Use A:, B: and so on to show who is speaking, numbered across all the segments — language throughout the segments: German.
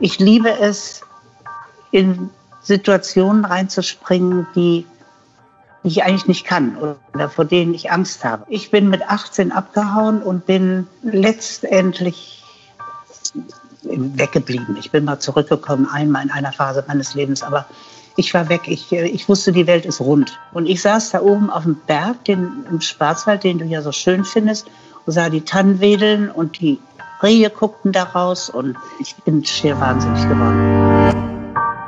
A: Ich liebe es, in Situationen reinzuspringen, die ich eigentlich nicht kann oder vor denen ich Angst habe. Ich bin mit 18 abgehauen und bin letztendlich weggeblieben. Ich bin mal zurückgekommen, einmal in einer Phase meines Lebens, aber ich war weg. Ich, ich wusste, die Welt ist rund. Und ich saß da oben auf dem Berg, den, im Schwarzwald, den du ja so schön findest, und sah die Tannen wedeln und die Rehe guckten da raus und ich bin schier wahnsinnig geworden.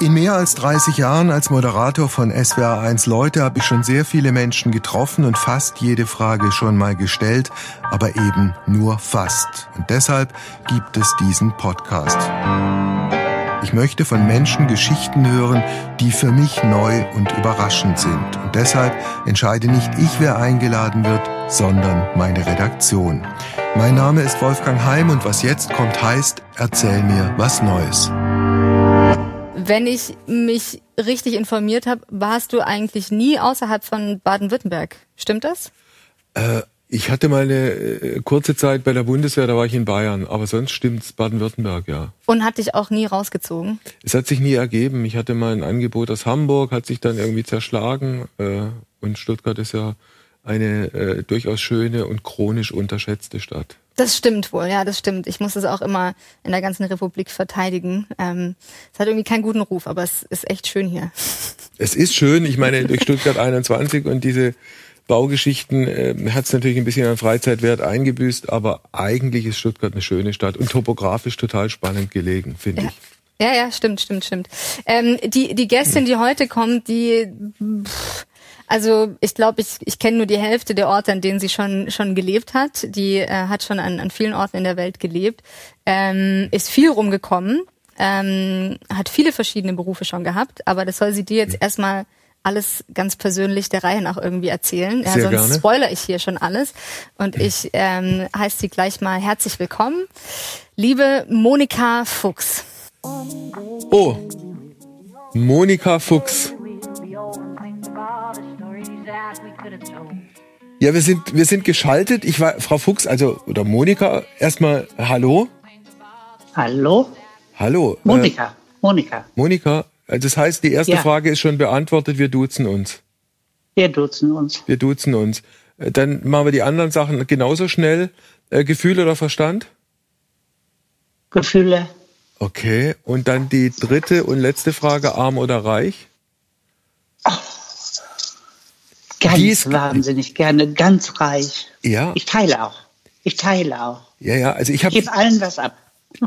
B: In mehr als 30 Jahren als Moderator von SWR1 Leute habe ich schon sehr viele Menschen getroffen und fast jede Frage schon mal gestellt, aber eben nur fast. Und deshalb gibt es diesen Podcast. Ich möchte von Menschen Geschichten hören, die für mich neu und überraschend sind. Und deshalb entscheide nicht ich, wer eingeladen wird, sondern meine Redaktion. Mein Name ist Wolfgang Heim und was jetzt kommt heißt, erzähl mir was Neues.
C: Wenn ich mich richtig informiert habe, warst du eigentlich nie außerhalb von Baden-Württemberg. Stimmt das?
D: Äh, ich hatte mal eine äh, kurze Zeit bei der Bundeswehr, da war ich in Bayern, aber sonst stimmt's Baden-Württemberg, ja.
C: Und hat dich auch nie rausgezogen?
D: Es hat sich nie ergeben. Ich hatte mal ein Angebot aus Hamburg, hat sich dann irgendwie zerschlagen äh, und Stuttgart ist ja eine äh, durchaus schöne und chronisch unterschätzte Stadt.
C: Das stimmt wohl, ja, das stimmt. Ich muss es auch immer in der ganzen Republik verteidigen. Ähm, es hat irgendwie keinen guten Ruf, aber es ist echt schön hier.
D: Es ist schön, ich meine, durch Stuttgart 21 und diese Baugeschichten äh, hat es natürlich ein bisschen an Freizeitwert eingebüßt, aber eigentlich ist Stuttgart eine schöne Stadt und topografisch total spannend gelegen, finde
C: ja.
D: ich.
C: Ja, ja, stimmt, stimmt, stimmt. Ähm, die, die Gästin, die heute kommt, die pff, also ich glaube, ich, ich kenne nur die Hälfte der Orte, an denen sie schon schon gelebt hat. Die äh, hat schon an, an vielen Orten in der Welt gelebt, ähm, ist viel rumgekommen, ähm, hat viele verschiedene Berufe schon gehabt, aber das soll sie dir jetzt erstmal alles ganz persönlich der Reihe nach irgendwie erzählen. Ja,
D: Sehr
C: sonst
D: gerne.
C: spoiler ich hier schon alles. Und ich ähm, heiße sie gleich mal herzlich willkommen. Liebe Monika Fuchs.
D: Oh, Monika Fuchs. Ja, wir sind, wir sind geschaltet. Ich war, Frau Fuchs, also, oder Monika, erstmal Hallo.
A: Hallo?
D: Hallo.
A: Monika.
D: Äh,
A: Monika.
D: Monika, äh, das heißt, die erste
A: Ja.
D: Frage ist schon beantwortet. Wir duzen uns.
A: Wir duzen uns.
D: Wir duzen uns. Äh, Dann machen wir die anderen Sachen genauso schnell. Äh, Gefühl oder Verstand?
A: Gefühle.
D: Okay. Und dann die dritte und letzte Frage, arm oder reich?
A: Ganz
D: Die ist-
A: wahnsinnig gerne, ganz reich.
D: Ja.
A: Ich teile auch. Ich teile auch.
D: Ja, ja. Also ich
A: Ich
D: habe
A: gebe allen was ab.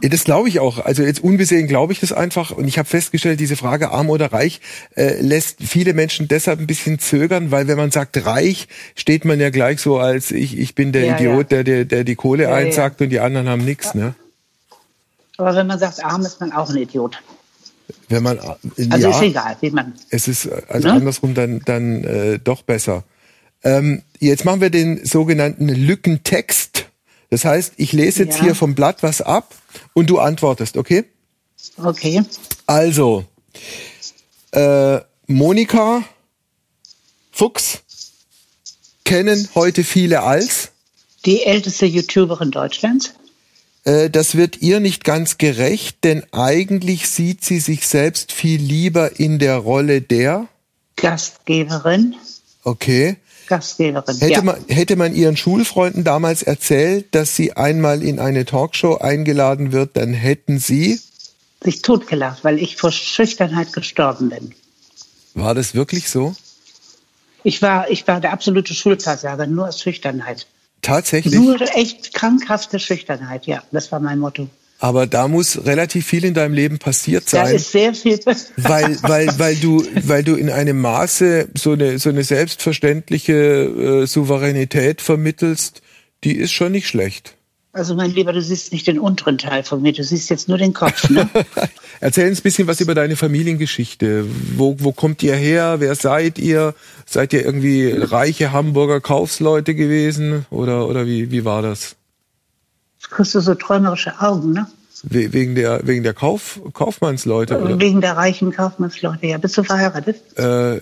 D: Ja, das glaube ich auch. Also jetzt unbesehen glaube ich das einfach. Und ich habe festgestellt, diese Frage arm oder reich äh, lässt viele Menschen deshalb ein bisschen zögern, weil wenn man sagt reich, steht man ja gleich so als ich, ich bin der
A: Ja,
D: Idiot,
A: ja.
D: Der, der, der die Kohle
A: ja.
D: einsackt und die anderen haben nichts. Ne?
A: Aber wenn man sagt, arm ist man auch ein Idiot.
D: Wenn man
A: Also
D: ja,
A: ist egal, wie man.
D: es ist äh, also
A: Ne?
D: andersrum dann dann äh, doch besser. Ähm, jetzt machen wir den sogenannten Lückentext. Das heißt, ich lese jetzt
A: Ja.
D: hier vom Blatt was ab und du antwortest, okay?
A: Okay.
D: Also, äh, Monika Fuchs kennen heute viele als.
A: Die älteste YouTuberin Deutschlands.
D: Äh, das wird ihr nicht ganz gerecht, denn eigentlich sieht sie sich selbst viel lieber in der Rolle der.
A: Gastgeberin.
D: Okay.
A: Gastgeberin.
D: Hätte,
A: ja.
D: man, hätte man ihren Schulfreunden damals erzählt, dass sie einmal in eine Talkshow eingeladen wird, dann hätten sie.
A: sich totgelacht, weil ich vor Schüchternheit gestorben bin.
D: War das wirklich so?
A: Ich war, ich war der absolute Schulversager, nur aus Schüchternheit.
D: Tatsächlich?
A: Nur echt krankhafte Schüchternheit, ja. Das war mein Motto.
D: Aber da muss relativ viel in deinem Leben passiert
A: Da
D: sein.
A: ist sehr viel.
D: weil, weil, weil du, weil du in einem Maße so eine, so eine selbstverständliche äh, Souveränität vermittelst, die ist schon nicht schlecht.
A: Also mein Lieber, du siehst nicht den unteren Teil von mir, du siehst jetzt nur den Kopf. Ne?
D: Erzähl uns ein bisschen was über deine Familiengeschichte. Wo, wo kommt ihr her? Wer seid ihr? Seid ihr irgendwie reiche Hamburger Kaufsleute gewesen? Oder, oder wie, wie war das?
A: Jetzt kriegst du so träumerische Augen, ne?
D: We- Wegen der, wegen der Kauf, Kaufmannsleute? Oder?
A: Wegen der reichen Kaufmannsleute. Ja, bist du verheiratet?
D: Äh,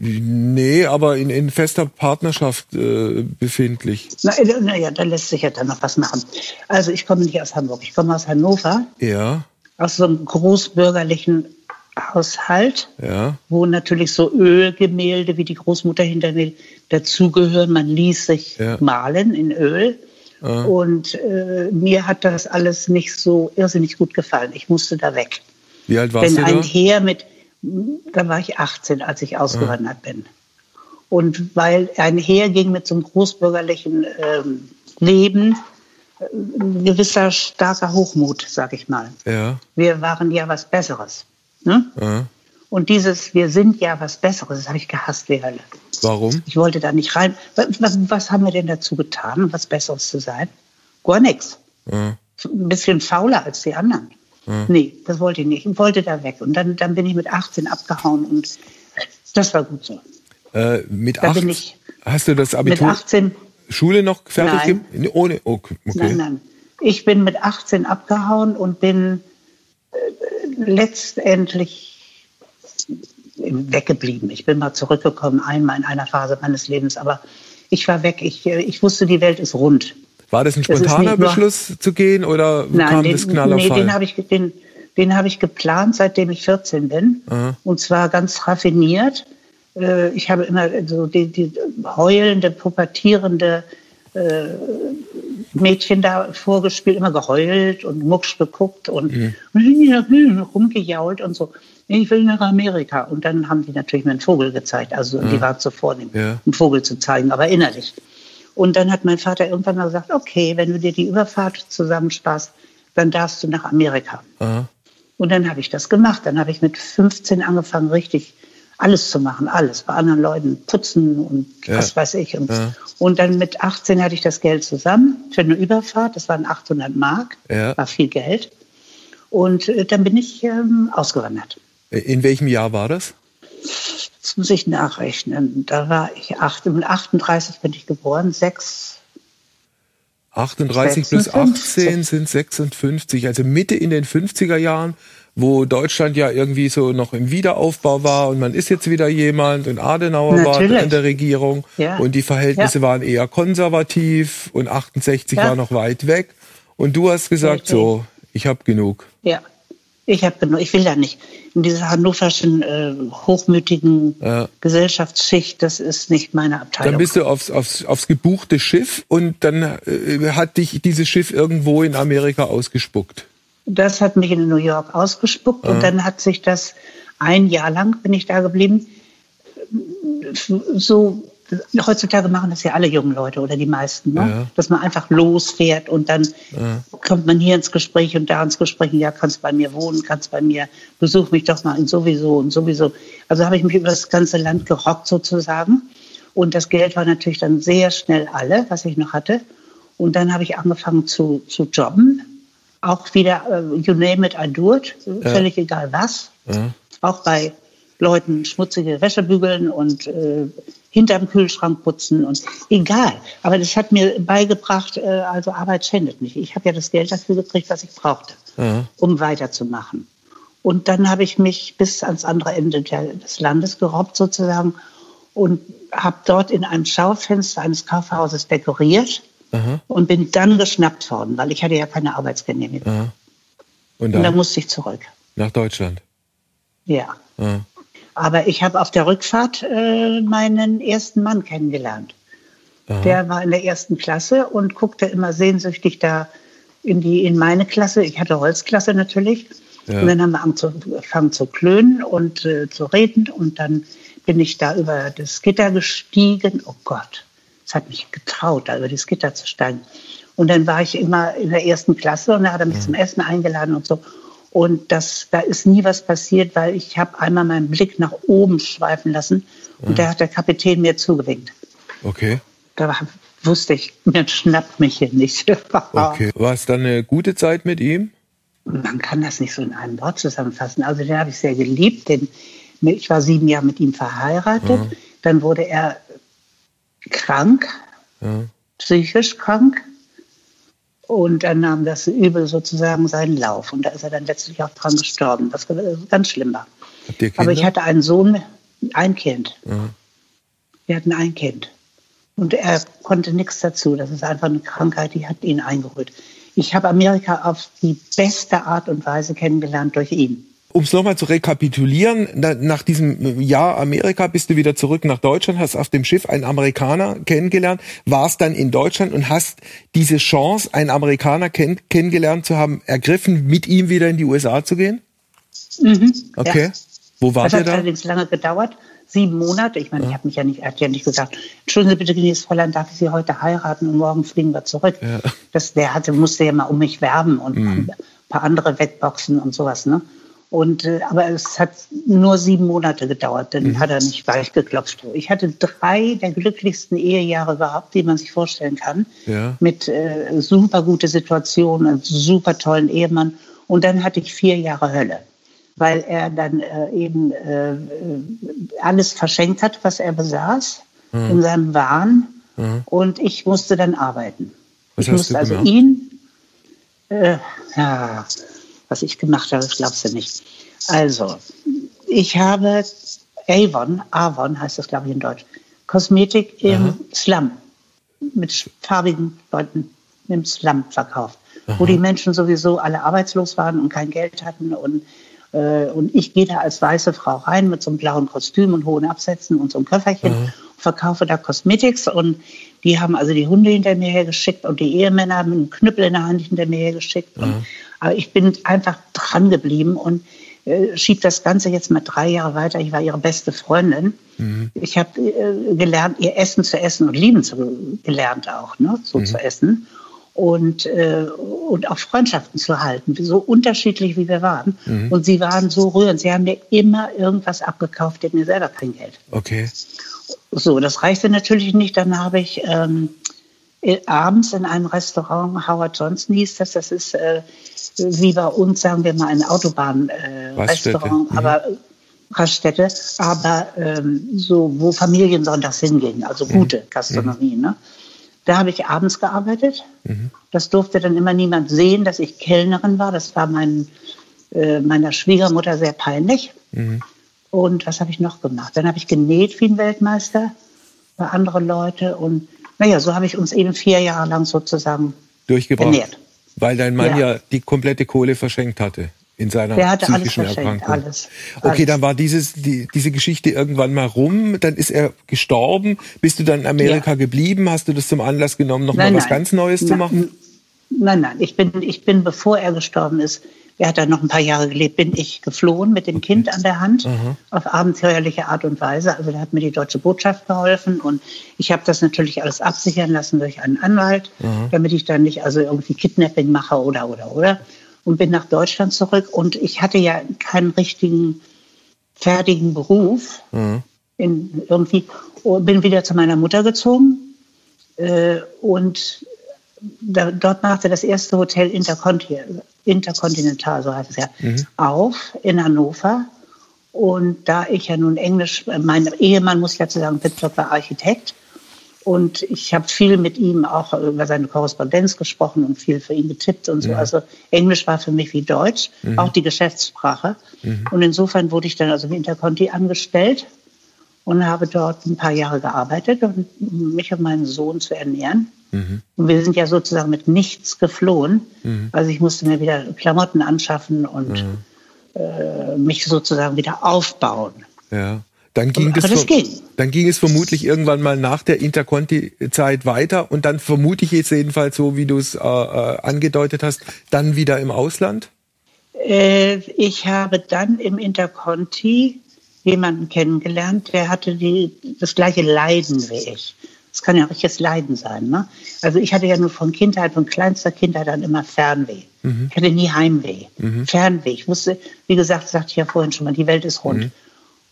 D: nee, aber in, in fester Partnerschaft äh, befindlich.
A: Na, äh, na ja, da lässt sich ja dann noch was machen. Also ich komme nicht aus Hamburg, ich komme aus Hannover.
D: Ja.
A: aus so einem großbürgerlichen Haushalt,
D: Ja.
A: wo natürlich so Ölgemälde wie die Großmutter hinter mir dazugehören. Man ließ sich
D: Ja.
A: malen in Öl.
D: Ah.
A: Und äh, mir hat das alles nicht so irrsinnig gut gefallen. Ich musste da weg.
D: Wie alt warst
A: Denn
D: du da?
A: ein Heer mit, da war ich 18, als ich ausgewandert bin. Und weil ein Heer ging mit so einem großbürgerlichen ähm, Leben, äh, ein gewisser starker Hochmut, sag ich mal.
D: Ja.
A: Wir waren ja was Besseres. Ne?
D: ja.
A: Und dieses Wir sind ja was Besseres, das habe ich gehasst wie Hölle.
D: Warum?
A: Ich wollte da nicht rein. Was, was, haben wir denn dazu getan, was Besseres zu sein? Gar nichts.
D: Ja.
A: Ein bisschen fauler als die anderen. Nee, das wollte ich nicht. Ich wollte da weg. Und dann, dann bin ich mit 18 abgehauen und das war gut so.
D: Äh, mit
A: Da
D: acht,
A: bin ich
D: hast du das
A: Mit
D: Abitur,
A: 18,
D: Schule noch fertig?
A: Nein.
D: Ohne, okay. okay.
A: nein, nein. Ich bin mit 18 abgehauen und bin äh, letztendlich weggeblieben. Ich bin mal zurückgekommen, einmal in einer Phase meines Lebens, aber ich war weg. Ich, äh, ich wusste, die Welt ist rund.
D: War das ein
A: Das
D: spontaner
A: nur-
D: Beschluss zu gehen oder kam
A: den,
D: das Knall auf
A: nee, den habe ich, den, den habe ich geplant, seitdem ich 14 bin.
D: Aha.
A: Und zwar ganz raffiniert. Äh, Ich habe immer so die, die heulende, pubertierende äh, Mädchen da vorgespielt, immer geheult und mucksch geguckt und rumgejault und so. Ich will nach Amerika. Und dann haben die natürlich mir einen Vogel gezeigt. Also die waren zu vornehm,
D: Ja.
A: einen Vogel zu zeigen, aber innerlich. Und dann hat mein Vater irgendwann mal gesagt, okay, wenn du dir die Überfahrt zusammensparst, dann darfst du nach Amerika.
D: Aha.
A: Und dann habe ich das gemacht. Dann habe ich mit 15 angefangen, richtig alles zu machen, alles. Bei anderen Leuten putzen und
D: Ja.
A: was weiß ich. Und,
D: Ja.
A: und dann mit 18 hatte ich das Geld zusammen für eine Überfahrt. Das waren 800 Mark,
D: Ja.
A: war viel Geld. Und äh, dann bin ich ähm, ausgewandert.
D: In welchem Jahr war das?
A: Das muss ich nachrechnen. Da war ich acht, mit 38 bin ich geboren, sechs,
D: 38 plus
A: 56.
D: 18 sind 56, also Mitte in den 50er Jahren, wo Deutschland ja irgendwie so noch im Wiederaufbau war und man ist jetzt wieder jemand und Adenauer
A: Natürlich.
D: war in der Regierung
A: Ja.
D: und die Verhältnisse
A: Ja.
D: waren eher konservativ und 68
A: Ja.
D: war noch weit weg und du hast gesagt, so, ich habe genug.
A: Ja, ich habe genug. Ich will da nicht in dieser hannoverschen äh, hochmütigen. Gesellschaftsschicht. Das ist nicht meine Abteilung.
D: Dann bist du aufs, aufs, aufs gebuchte Schiff und dann äh, hat dich dieses Schiff irgendwo in Amerika ausgespuckt.
A: Das hat mich in New York ausgespuckt und dann hat sich das ein Jahr lang bin ich da geblieben. So heutzutage machen das ja alle jungen Leute oder die meisten, ne?
D: Ja.
A: dass man einfach losfährt und dann kommt man hier ins Gespräch und da ins Gespräch. Ja, kannst bei mir wohnen, kannst bei mir besuch mich doch mal in sowieso und sowieso. Also habe ich mich über das ganze Land gerockt sozusagen und das Geld war natürlich dann sehr schnell alle, was ich noch hatte. Und dann habe ich angefangen zu, zu jobben. Auch wieder, äh, you name it, I do it. Völlig egal was.
D: Ja.
A: Auch bei Leuten schmutzige Wäsche bügeln und äh, hinterm Kühlschrank putzen und egal. Aber das hat mir beigebracht, äh, also Arbeit schändet nicht. Ich habe ja das Geld dafür gekriegt, was ich brauchte,
D: Ja.
A: um weiterzumachen. Und dann habe ich mich bis ans andere Ende des Landes gerobbt sozusagen und habe dort in einem Schaufenster eines Kaufhauses dekoriert
D: Aha.
A: und bin dann geschnappt worden, weil ich hatte ja keine Arbeitsgenehmigung.
D: Aha. Und
A: Und dann
D: dann
A: musste ich zurück.
D: nach Deutschland.
A: Ja.
D: Ja.
A: Aber ich habe auf der Rückfahrt äh, meinen ersten Mann kennengelernt. Der war in der ersten Klasse und guckte immer sehnsüchtig da in die in meine Klasse. Ich hatte Holzklasse natürlich.
D: Ja.
A: Und dann haben wir angefangen zu klönen und äh, zu reden. Und dann bin ich da über das Gitter gestiegen. Oh Gott, es hat mich getraut, da über das Gitter zu steigen. Und dann war ich immer in der ersten Klasse und da hat er mich zum Essen eingeladen und so. Und das, da ist nie was passiert, weil ich habe einmal meinen Blick nach oben schweifen lassen und da hat der Kapitän mir zugewinkt.
D: Okay.
A: Da wusste ich, mir schnappt mich hier nicht.
D: Okay. War es dann eine gute Zeit mit ihm?
A: Man kann das nicht so in einem Wort zusammenfassen. Also den habe ich sehr geliebt. Den, ich war sieben Jahre mit ihm verheiratet. Dann wurde er krank,
D: Ja.
A: psychisch krank. Und dann nahm das Übel sozusagen seinen Lauf. Und da ist er dann letztlich auch dran gestorben, was ganz schlimm war. Aber ich hatte einen Sohn, ein Kind.
D: Ja.
A: Wir hatten ein Kind. Und er konnte nichts dazu. Das ist einfach eine Krankheit, die hat ihn eingeholt. ich habe Amerika auf die beste Art und Weise kennengelernt durch ihn.
D: Um es nochmal zu rekapitulieren, nach diesem Jahr Amerika bist du wieder zurück nach Deutschland, hast auf dem Schiff einen Amerikaner kennengelernt, warst dann in Deutschland und hast diese Chance, einen Amerikaner kenn kennengelernt zu haben, ergriffen, mit ihm wieder in die USA zu gehen?
A: Mhm,
D: okay. Ja. Wo war
A: das
D: ihr
A: da? Das hat allerdings lange gedauert. Sieben Monate. Ich meine, ja. ich habe mich ja nicht, er hat ja nicht gesagt, entschuldigen Sie bitte, gnädiges Fräulein, darf ich Sie heute heiraten und morgen fliegen wir zurück. Ja. Das, der hatte, musste ja mal um mich werben und mhm. ein paar andere wegboxen und sowas. Ne? Und, äh, aber es hat nur sieben Monate gedauert, dann mhm. hat er nicht weich geklopft. Ich hatte drei der glücklichsten Ehejahre überhaupt, die man sich vorstellen kann.
D: Ja.
A: Mit äh, super gute Situationen, einem super tollen Ehemann. Und dann hatte ich vier Jahre Hölle, weil er dann äh, eben äh, alles verschenkt hat, was er besaß, mhm. in seinem Wahn. Mhm. Und ich musste dann arbeiten.
D: Was
A: ich musste also ihn, äh, ja, was ich gemacht habe, das glaubst du nicht. Also, ich habe Avon, Avon heißt das, glaube ich, in Deutsch, Kosmetik im Aha. Slum mit farbigen Leuten im Slum verkauft, Aha. wo die Menschen sowieso alle arbeitslos waren und kein Geld hatten und äh, und ich gehe da als weiße Frau rein mit so einem blauen Kostüm und hohen Absätzen und so einem Köfferchen, Aha. verkaufe da Cosmetics und die haben also die Hunde hinter mir hergeschickt und die Ehemänner haben einen Knüppel in der Hand hinter mir hergeschickt. Und, aber ich bin einfach dran geblieben und äh, schieb das Ganze jetzt mal drei Jahre weiter. Ich war ihre beste Freundin. Mhm. Ich habe äh, gelernt, ihr Essen zu essen und lieben zu gelernt auch, ne, so mhm. zu essen und, äh, und auch Freundschaften zu halten, so unterschiedlich wie wir waren. Mhm. Und sie waren so rührend. Sie haben mir immer irgendwas abgekauft, der mir selber kein Geld.
D: Okay.
A: So, das reichte natürlich nicht. Dann habe ich ähm, äh, abends in einem Restaurant, Howard Johnson hieß das, das ist äh, wie bei uns, sagen wir mal, ein Autobahnrestaurant, äh, mhm. aber Raststätte, aber ähm, so, wo Familien sonntags hingehen, also mhm. gute Gastronomie. Mhm. Ne? Da habe ich abends gearbeitet. Mhm. Das durfte dann immer niemand sehen, dass ich Kellnerin war. Das war mein, äh, meiner Schwiegermutter sehr peinlich. Mhm. Und was habe ich noch gemacht? Dann habe ich genäht wie ein Weltmeister bei anderen Leute. Und naja, so habe ich uns eben vier Jahre lang sozusagen
D: durchgebracht. Ernährt. Weil dein Mann ja. ja die komplette Kohle verschenkt hatte in seiner
A: Der hatte
D: psychischen
A: alles
D: Erkrankung.
A: Alles,
D: alles. Okay, dann war dieses, die, diese Geschichte irgendwann mal rum, dann ist er gestorben. Bist du dann in Amerika ja. geblieben? Hast du das zum Anlass genommen, noch nein, mal was nein. ganz Neues
A: nein,
D: zu machen?
A: Nein, nein, ich bin, ich bin, bevor er gestorben ist, er hat dann noch ein paar Jahre gelebt, bin ich geflohen mit dem. Kind an der Hand Aha. auf abenteuerliche Art und Weise. Also da hat mir die deutsche Botschaft geholfen und ich habe das natürlich alles absichern lassen durch einen Anwalt, Aha. damit ich dann nicht also irgendwie Kidnapping mache oder oder oder und bin nach Deutschland zurück und ich hatte ja keinen richtigen fertigen Beruf mhm. in irgendwie bin wieder zu meiner Mutter gezogen äh, und da, dort machte das erste Hotel Interconti Interkontinental, so heißt es ja, mhm. auf in Hannover. Und da ich ja nun Englisch, mein Ehemann muss ja zu sagen, Pittsburgh war Architekt. Und ich habe viel mit ihm auch über seine Korrespondenz gesprochen und viel für ihn getippt und so. Mhm. Also Englisch war für mich wie Deutsch, mhm. auch die Geschäftssprache. Mhm. Und insofern wurde ich dann also im Interconti angestellt und habe dort ein paar Jahre gearbeitet, um mich und meinen Sohn zu ernähren. Mhm. Und wir sind ja sozusagen mit nichts geflohen. Mhm. Also ich musste mir wieder Klamotten anschaffen und mhm. äh, mich sozusagen wieder aufbauen.
D: Ja. Dann ging, das,
A: das ging.
D: dann ging es vermutlich irgendwann mal nach der Interconti-Zeit weiter und dann vermute ich jetzt jedenfalls so, wie du es äh, äh, angedeutet hast, dann wieder im Ausland?
A: Äh, ich habe dann im Interconti jemanden kennengelernt, der hatte die, das gleiche Leiden wie ich. Das kann ja richtiges Leiden sein. Ne? Also ich hatte ja nur von Kindheit, von kleinster Kindheit an immer Fernweh. Mhm. Ich hatte nie Heimweh. Mhm. Fernweh. Ich wusste, wie gesagt, sagte ich ja vorhin schon mal, die Welt ist rund. Mhm.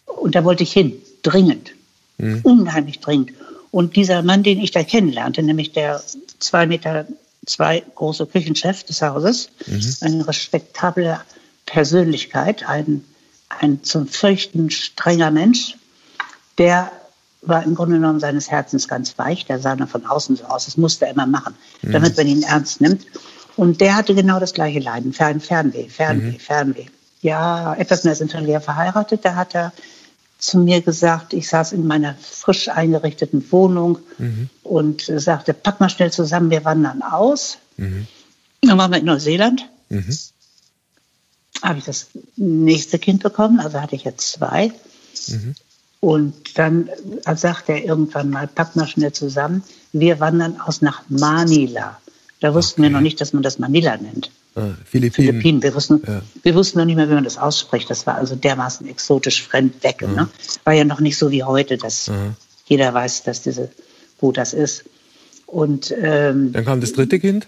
A: Und da wollte ich hin, dringend, mhm. unheimlich dringend. Und dieser Mann, den ich da kennenlernte, nämlich der zwei Meter zwei große Küchenchef des Hauses, mhm. eine respektable Persönlichkeit, ein, ein zum Fürchten strenger Mensch, der war im Grunde genommen seines Herzens ganz weich. Der sah dann von außen so aus. Das musste er immer machen, mhm. damit man ihn ernst nimmt. Und der hatte genau das gleiche Leiden. Fern, Fernweh, Fernweh, mhm. Fernweh. Ja, etwas mehr sind wir verheiratet. Da hat er zu mir gesagt, ich saß in meiner frisch eingerichteten Wohnung mhm. und sagte, pack mal schnell zusammen, wir wandern aus. Mhm. Dann waren wir in Neuseeland. Habe ich das nächste Kind bekommen, also hatte ich jetzt zwei. Mhm. Und dann sagt er irgendwann mal, pack mal schnell zusammen, wir wandern aus nach Manila. Da wussten okay. wir noch nicht, dass man das Manila nennt.
D: Ah, Philippinen. Philippinen.
A: Wir wussten, ja. wir wussten noch nicht mehr, wie man das ausspricht. Das war also dermaßen exotisch fremd weg. Mhm. Ne? War ja noch nicht so wie heute, dass mhm. jeder weiß, dass diese, wo das ist. Und ähm,
D: dann kam das dritte Kind.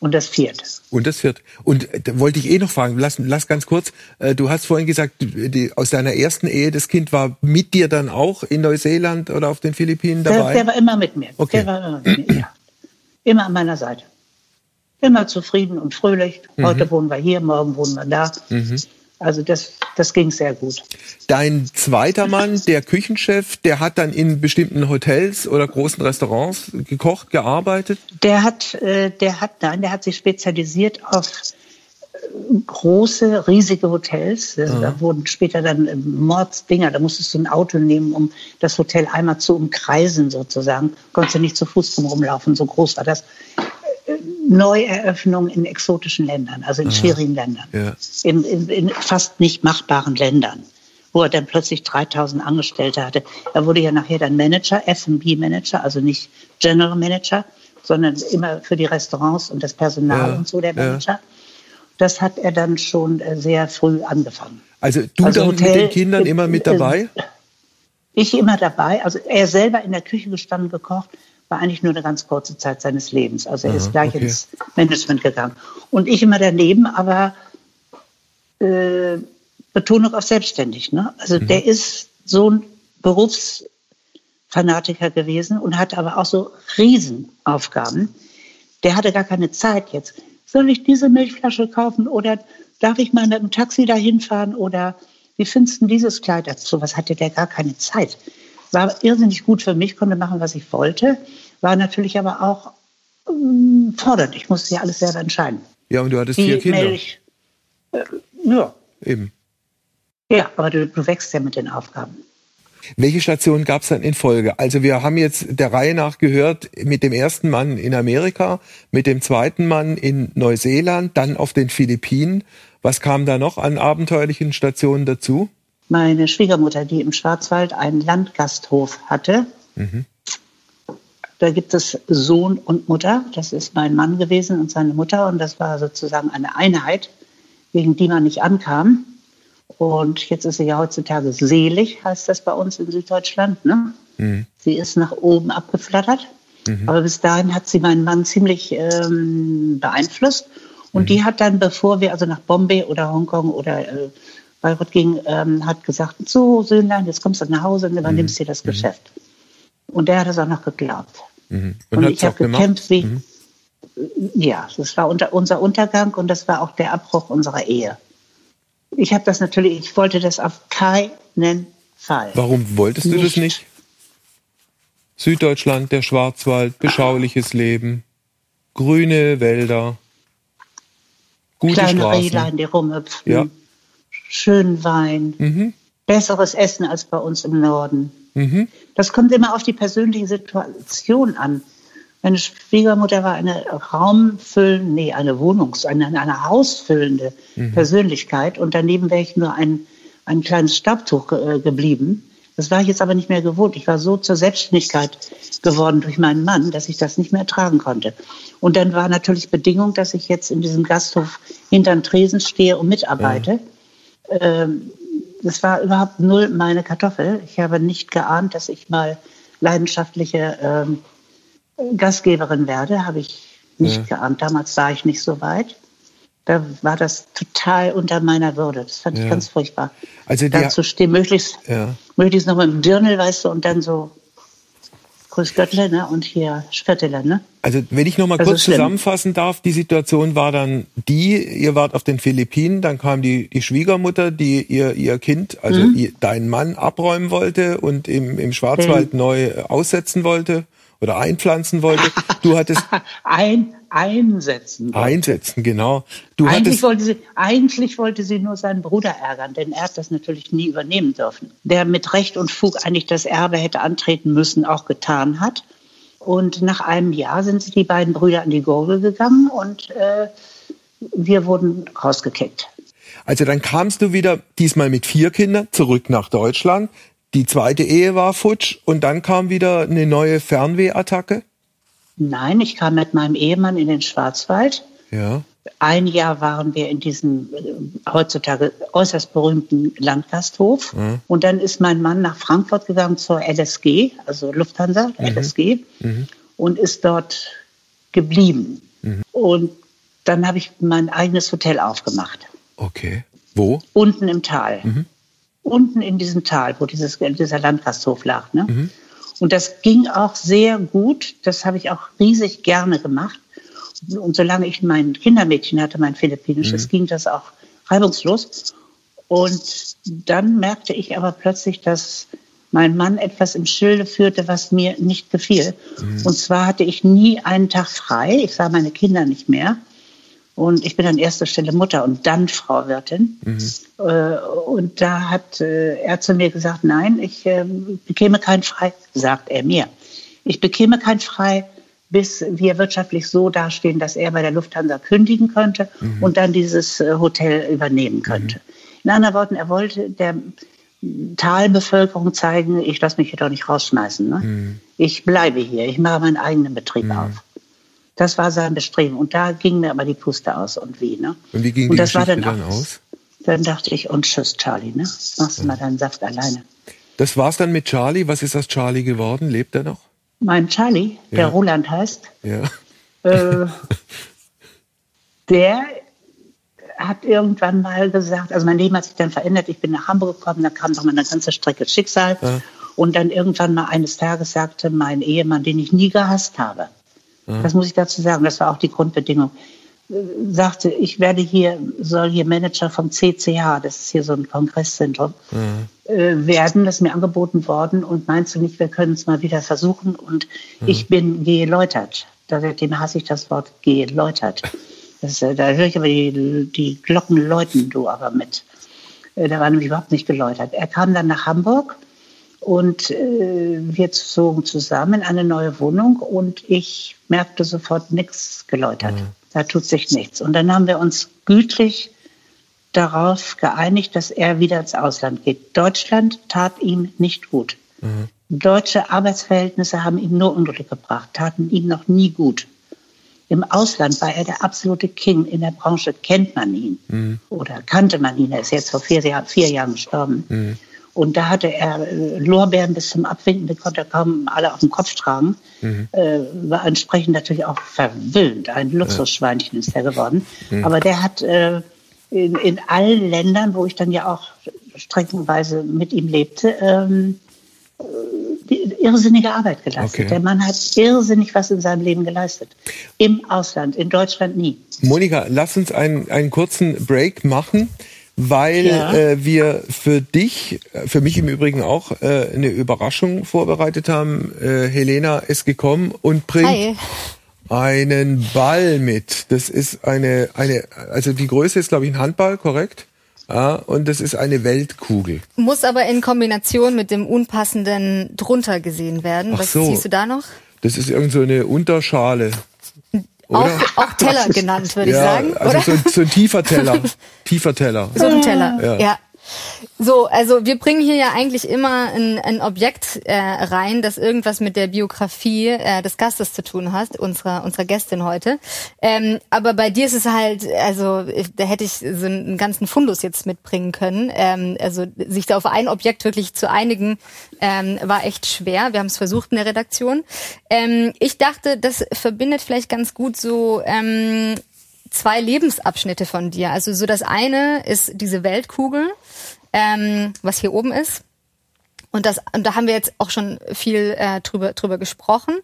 A: Und das vierte.
D: Und das vierte. Und äh, da wollte ich eh noch fragen, lass, lass ganz kurz, äh, du hast vorhin gesagt, die, aus deiner ersten Ehe, das Kind war mit dir dann auch in Neuseeland oder auf den Philippinen dabei?
A: Der, der war immer mit mir. Okay. Der war immer mit mir, ja. Immer an meiner Seite. Immer zufrieden und fröhlich. Heute mhm. wohnen wir hier, morgen wohnen wir da. Mhm. Also das, das ging sehr gut.
D: Dein zweiter Mann, der Küchenchef, der hat dann in bestimmten Hotels oder großen Restaurants gekocht, gearbeitet?
A: Der hat, äh, der hat, nein, der hat sich spezialisiert auf äh, große, riesige Hotels. Aha. Da wurden später dann äh, Mordsdinger, da musstest du ein Auto nehmen, um das Hotel einmal zu umkreisen sozusagen. Konntest du nicht zu Fuß drum rumlaufen, so groß war das. Neueröffnung in exotischen Ländern, also in Aha. schwierigen Ländern, ja. in, in, in, fast nicht machbaren Ländern, wo er dann plötzlich 3000 Angestellte hatte. Er wurde ja nachher dann Manager, F&B-Manager, also nicht General Manager, sondern immer für die Restaurants und das Personal ja. und so der Manager. Ja. Das hat er dann schon äh, sehr früh angefangen.
D: Also du also dann Hotel, mit den Kindern immer mit dabei?
A: Ich immer dabei. Also er selber in der Küche gestanden, gekocht war eigentlich nur eine ganz kurze Zeit seines Lebens. Also er Aha, ist gleich okay. ins Management gegangen. Und ich immer daneben, aber äh, Betonung auf selbstständig. Ne? Also mhm. der ist so ein Berufsfanatiker gewesen und hatte aber auch so Riesenaufgaben. Der hatte gar keine Zeit jetzt. Soll ich diese Milchflasche kaufen oder darf ich mal mit dem Taxi dahin fahren oder wie findest du dieses Kleid dazu? Was hatte der gar keine Zeit? War irrsinnig gut für mich, konnte machen, was ich wollte, war natürlich aber auch ähm, fordernd. Ich musste ja alles selber entscheiden.
D: Ja, und du hattest vier Kinder.
A: Milch, äh, ja.
D: Eben.
A: Ja, aber du, du wächst ja mit den Aufgaben.
D: Welche Stationen gab es dann in Folge? Also wir haben jetzt der Reihe nach gehört, mit dem ersten Mann in Amerika, mit dem zweiten Mann in Neuseeland, dann auf den Philippinen. Was kam da noch an abenteuerlichen Stationen dazu?
A: Meine Schwiegermutter, die im Schwarzwald einen Landgasthof hatte. Mhm. Da gibt es Sohn und Mutter. Das ist mein Mann gewesen und seine Mutter. Und das war sozusagen eine Einheit, gegen die man nicht ankam. Und jetzt ist sie ja heutzutage selig, heißt das bei uns in Süddeutschland. Ne? Mhm. Sie ist nach oben abgeflattert. Mhm. Aber bis dahin hat sie meinen Mann ziemlich ähm, beeinflusst. Und mhm. die hat dann, bevor wir also nach Bombay oder Hongkong oder äh, Bayreuth ging, ähm, hat gesagt, so Söhnlein, jetzt kommst du nach Hause und übernimmst mhm. dir das mhm. Geschäft. Und der hat es auch noch geglaubt. Mhm. Und, und ich habe gekämpft wie, mhm. ja, das war unter, unser Untergang und das war auch der Abbruch unserer Ehe. Ich habe das natürlich, ich wollte das auf keinen Fall.
D: Warum wolltest du nicht. das nicht? Süddeutschland, der Schwarzwald, beschauliches Leben, grüne Wälder, gute Kleine Straßen. Rehlein,
A: die rumhüpfen. Ja schönen Wein, mhm. besseres Essen als bei uns im Norden. Mhm. Das kommt immer auf die persönliche Situation an. Meine Schwiegermutter war eine raumfüllende, nee, eine Wohnungs-, eine, eine hausfüllende mhm. Persönlichkeit und daneben wäre ich nur ein, ein kleines Staubtuch äh, geblieben. Das war ich jetzt aber nicht mehr gewohnt. Ich war so zur Selbstständigkeit geworden durch meinen Mann, dass ich das nicht mehr ertragen konnte. Und dann war natürlich Bedingung, dass ich jetzt in diesem Gasthof hinterm Tresen stehe und mitarbeite. Ja ähm, das war überhaupt null meine Kartoffel. Ich habe nicht geahnt, dass ich mal leidenschaftliche ähm, Gastgeberin werde. Habe ich nicht ja. geahnt. Damals war ich nicht so weit. Da war das total unter meiner Würde. Das fand ja. ich ganz furchtbar. Also da zu stehen, möglichst, ja. möglichst noch mit dem Dirndl, weißt du, und dann so Grüß Göttle ne? und hier Schwerteler. Ne?
D: Also wenn ich noch mal kurz zusammenfassen darf, die Situation war dann die, ihr wart auf den Philippinen, dann kam die, die Schwiegermutter, die ihr, ihr Kind, also mhm. ihr, deinen Mann abräumen wollte und im, im Schwarzwald mhm. neu aussetzen wollte oder einpflanzen wollte. Du hattest
A: ein einsetzen.
D: Wollte. Einsetzen, genau.
A: Du eigentlich, wollte sie, eigentlich wollte sie nur seinen Bruder ärgern, denn er hat das natürlich nie übernehmen dürfen. Der mit Recht und Fug eigentlich das Erbe hätte antreten müssen, auch getan hat. Und nach einem Jahr sind die beiden Brüder an die Gurgel gegangen und äh, wir wurden rausgekickt.
D: Also dann kamst du wieder, diesmal mit vier Kindern, zurück nach Deutschland. Die zweite Ehe war futsch und dann kam wieder eine neue Fernwehattacke?
A: Nein, ich kam mit meinem Ehemann in den Schwarzwald.
D: Ja.
A: Ein Jahr waren wir in diesem äh, heutzutage äußerst berühmten Landgasthof. Mhm. Und dann ist mein Mann nach Frankfurt gegangen zur LSG, also Lufthansa, mhm. LSG, mhm. und ist dort geblieben. Mhm. Und dann habe ich mein eigenes Hotel aufgemacht.
D: Okay. Wo?
A: Unten im Tal. Unten in diesem Tal, wo dieses, dieser Landgasthof lag. Ne? Mhm. Und das ging auch sehr gut. Das habe ich auch riesig gerne gemacht. Und solange ich mein Kindermädchen hatte, mein philippinisches, mhm. ging das auch reibungslos. Und dann merkte ich aber plötzlich, dass mein Mann etwas im Schilde führte, was mir nicht gefiel. Mhm. Und zwar hatte ich nie einen Tag frei. Ich sah meine Kinder nicht mehr. Und ich bin an erster Stelle Mutter und dann Frau Wirtin. Mhm. Äh, und da hat äh, er zu mir gesagt, nein, ich ähm, bekäme kein Frei, sagt er mir. Ich bekäme kein Frei, bis wir wirtschaftlich so dastehen, dass er bei der Lufthansa kündigen könnte mhm. und dann dieses äh, Hotel übernehmen könnte. Mhm. In anderen Worten, er wollte der Talbevölkerung zeigen, ich lasse mich hier doch nicht rausschmeißen. Ne? Mhm. Ich bleibe hier, ich mache meinen eigenen Betrieb mhm. auf. Das war sein Bestreben. Und da ging mir aber die Puste aus und wie. Ne?
D: Und wie ging und die das Geschichte war dann, dann aus?
A: Dann dachte ich, und tschüss, Charlie, ne? Machst du ja. mal deinen Saft alleine.
D: Das war's dann mit Charlie. Was ist aus Charlie geworden? Lebt er noch?
A: Mein Charlie, der ja. Roland heißt,
D: ja.
A: äh, der hat irgendwann mal gesagt, also mein Leben hat sich dann verändert, ich bin nach Hamburg gekommen, da kam noch mal eine ganze Strecke Schicksal. Ja. Und dann irgendwann mal eines Tages sagte mein Ehemann, den ich nie gehasst habe, Mhm. Das muss ich dazu sagen. Das war auch die Grundbedingung. Sagte, ich werde hier, soll hier Manager vom CCH, das ist hier so ein Kongresszentrum, mhm. äh, werden. Das ist mir angeboten worden. Und meinst du nicht, wir können es mal wieder versuchen? Und mhm. ich bin geläutert. Seitdem hasse ich das Wort geläutert. Das, äh, da höre ich aber die, die Glocken läuten, du aber mit. Äh, da war nämlich überhaupt nicht geläutert. Er kam dann nach Hamburg und äh, wir zogen zusammen in eine neue Wohnung und ich merkte sofort nichts geläutert. Mhm. Da tut sich nichts. Und dann haben wir uns gütlich darauf geeinigt, dass er wieder ins Ausland geht. Deutschland tat ihm nicht gut. Mhm. Deutsche Arbeitsverhältnisse haben ihm nur Unglück gebracht, taten ihm noch nie gut. Im Ausland war er der absolute King. In der Branche kennt man ihn mhm. oder kannte man ihn. Er ist jetzt vor vier, Jahr, vier Jahren gestorben. Mhm. Und da hatte er äh, Lorbeeren bis zum Abwinken, die konnte er kaum alle auf dem Kopf tragen. Mhm. Äh, war entsprechend natürlich auch verwöhnt. Ein Luxusschweinchen ist er geworden. Mhm. Aber der hat äh, in, in allen Ländern, wo ich dann ja auch streckenweise mit ihm lebte, ähm, irrsinnige Arbeit geleistet. Okay. Der Mann hat irrsinnig was in seinem Leben geleistet. Im Ausland, in Deutschland nie.
D: Monika, lass uns einen, einen kurzen Break machen weil ja. äh, wir für dich, für mich im Übrigen auch, äh, eine Überraschung vorbereitet haben. Äh, Helena ist gekommen und bringt Hi. einen Ball mit. Das ist eine, eine, also die Größe ist, glaube ich, ein Handball, korrekt? Ja, und das ist eine Weltkugel.
C: Muss aber in Kombination mit dem unpassenden drunter gesehen werden. Ach Was so. siehst du da noch?
D: Das ist irgend so eine Unterschale.
C: Auch, auch, Teller genannt, würde ja, ich sagen.
D: Also oder? So, so ein tiefer Teller. tiefer Teller.
C: So ein Teller, ja. ja. So, also wir bringen hier ja eigentlich immer ein, ein Objekt äh, rein, das irgendwas mit der Biografie äh, des Gastes zu tun hat, unserer unserer Gästin heute. Ähm, aber bei dir ist es halt, also da hätte ich so einen ganzen Fundus jetzt mitbringen können. Ähm, also sich da auf ein Objekt wirklich zu einigen, ähm, war echt schwer. Wir haben es versucht in der Redaktion. Ähm, ich dachte, das verbindet vielleicht ganz gut so ähm, zwei Lebensabschnitte von dir. Also so das eine ist diese Weltkugel, ähm, was hier oben ist. Und das, und da haben wir jetzt auch schon viel äh, drüber, drüber gesprochen.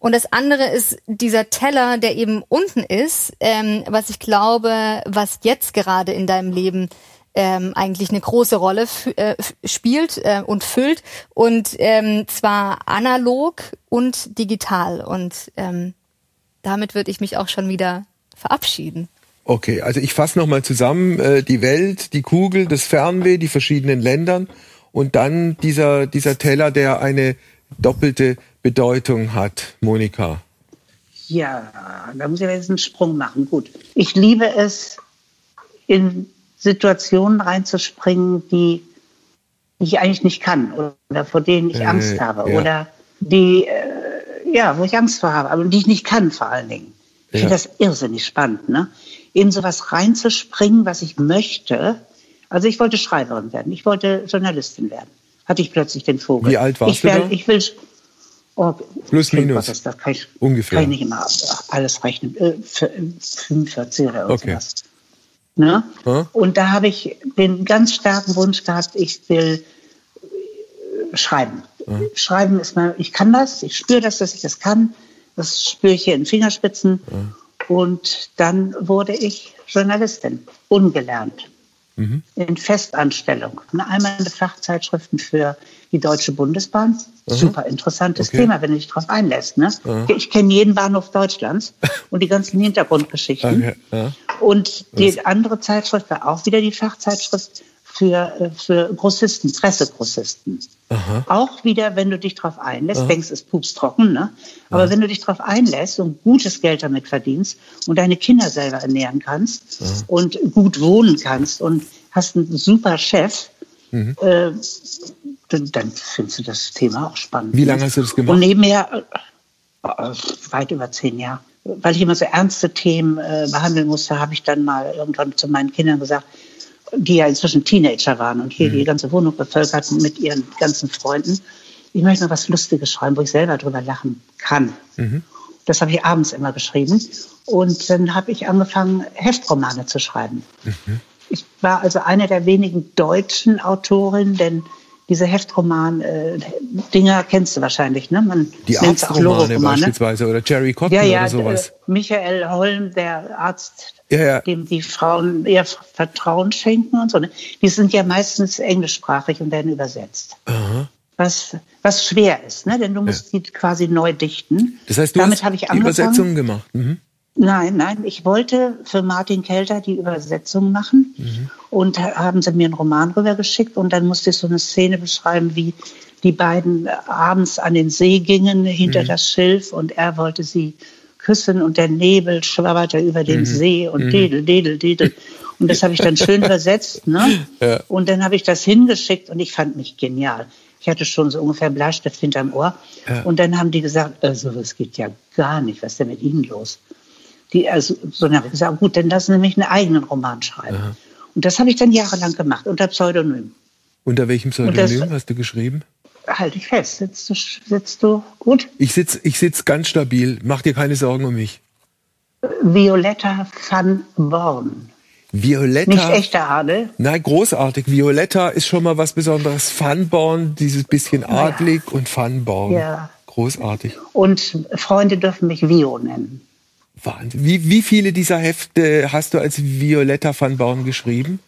C: Und das andere ist dieser Teller, der eben unten ist, ähm, was ich glaube, was jetzt gerade in deinem Leben ähm, eigentlich eine große Rolle äh, spielt äh, und füllt. Und ähm, zwar analog und digital. Und ähm, damit würde ich mich auch schon wieder verabschieden.
D: Okay, also ich fasse nochmal zusammen, äh, die Welt, die Kugel, das Fernweh, die verschiedenen Ländern und dann dieser, dieser Teller, der eine doppelte Bedeutung hat, Monika?
A: Ja, da muss ich jetzt einen Sprung machen. Gut. Ich liebe es, in Situationen reinzuspringen, die ich eigentlich nicht kann oder vor denen ich äh, Angst habe ja. oder die, äh, ja, wo ich Angst vor habe, aber die ich nicht kann vor allen Dingen. Ich ja. finde das irrsinnig spannend, ne? In sowas reinzuspringen, was ich möchte. Also ich wollte Schreiberin werden, ich wollte Journalistin werden. Hatte ich plötzlich den Vogel.
D: Wie alt warst
A: ich wär,
D: du da?
A: Ich will,
D: oh, Plus, minus.
A: Gottes, das kann ich,
D: Ungefähr.
A: Kann ich nicht immer alles rechnen. Äh, 45 oder irgendwas. Okay.
D: Ne?
A: Hm? Und da habe ich den ganz starken Wunsch gehabt, ich will äh, schreiben. Hm? Schreiben ist mal, ich kann das, ich spüre das, dass ich das kann. Das spüre ich hier in Fingerspitzen. Hm. Und dann wurde ich Journalistin, ungelernt, mhm. in Festanstellung. Einmal eine Fachzeitschriften für die Deutsche Bundesbahn. Mhm. Super interessantes okay. Thema, wenn du dich darauf einlässt. Ne? Mhm. Ich kenne jeden Bahnhof Deutschlands und die ganzen Hintergrundgeschichten. Okay. Ja. Und die andere Zeitschrift war auch wieder die Fachzeitschrift für, äh, für Grossisten, Pressegrossisten. Aha. Auch wieder, wenn du dich darauf einlässt, Aha. denkst, es pups trocken, ne? Aber Aha. wenn du dich darauf einlässt und gutes Geld damit verdienst und deine Kinder selber ernähren kannst und gut wohnen kannst und hast einen super Chef, mhm. äh, dann, dann, findest du das Thema auch spannend.
D: Wie lange hast du das gemacht?
A: Und nebenher äh, äh weit über zehn Jahre. Weil ich immer so ernste Themen äh, behandeln musste, habe ich dann mal irgendwann zu meinen Kindern gesagt, die ja inzwischen Teenager waren und hier mhm. die ganze Wohnung bevölkerten mit ihren ganzen Freunden. Ich möchte mal was Lustiges schreiben, wo ich selber drüber lachen kann. Mhm. Das habe ich abends immer geschrieben. Und dann habe ich angefangen, Heftromane zu schreiben. Mhm. Ich war also eine der wenigen deutschen Autorinnen, denn diese Heftroman-Dinger äh, kennst du wahrscheinlich, ne?
D: Man die Arztromane beispielsweise oder Jerry Cotton
A: ja, ja,
D: oder sowas.
A: Äh, Michael Holm, der Arzt, ja, dem die Frauen ihr Vertrauen schenken und so. Ne? Die sind ja meistens englischsprachig und werden übersetzt. Aha. Was, was schwer ist, ne? denn du musst die quasi neu dichten.
D: Das heißt, du Damit hast die Übersetzungen gemacht. Mhm.
A: Nein, nein, ich wollte für Martin Kelter die Übersetzung machen mhm. und haben sie mir einen Roman rübergeschickt und dann musste ich so eine Szene beschreiben, wie die beiden abends an den See gingen hinter mhm. das Schilf und er wollte sie küssen und der Nebel schwabberte über den mhm. See und mhm. dedel, dedel, dedel. Und das habe ich dann schön übersetzt. Ne? Ja. Und dann habe ich das hingeschickt und ich fand mich genial. Ich hatte schon so ungefähr Bleistift hinterm Ohr. Ja. Und dann haben die gesagt, also das geht ja gar nicht, was ist denn mit Ihnen los? Die, also, so dann habe ich gesagt, gut, dann lassen Sie mich einen eigenen Roman schreiben. Aha. Und das habe ich dann jahrelang gemacht, unter Pseudonym.
D: Unter welchem Pseudonym das, hast du geschrieben?
A: Halte ich fest. Sitzt du, sitzt du gut?
D: Ich sitze ich sitz ganz stabil. Mach dir keine Sorgen um mich.
A: Violetta van Born.
D: Violetta.
A: Nicht echter Adel.
D: Nein, großartig. Violetta ist schon mal was Besonderes. Van Born, dieses bisschen adlig ja. und Van Born. Ja. Großartig.
A: Und Freunde dürfen mich Vio nennen.
D: Wahnsinn. Wie, wie viele dieser Hefte hast du als Violetta van Born geschrieben?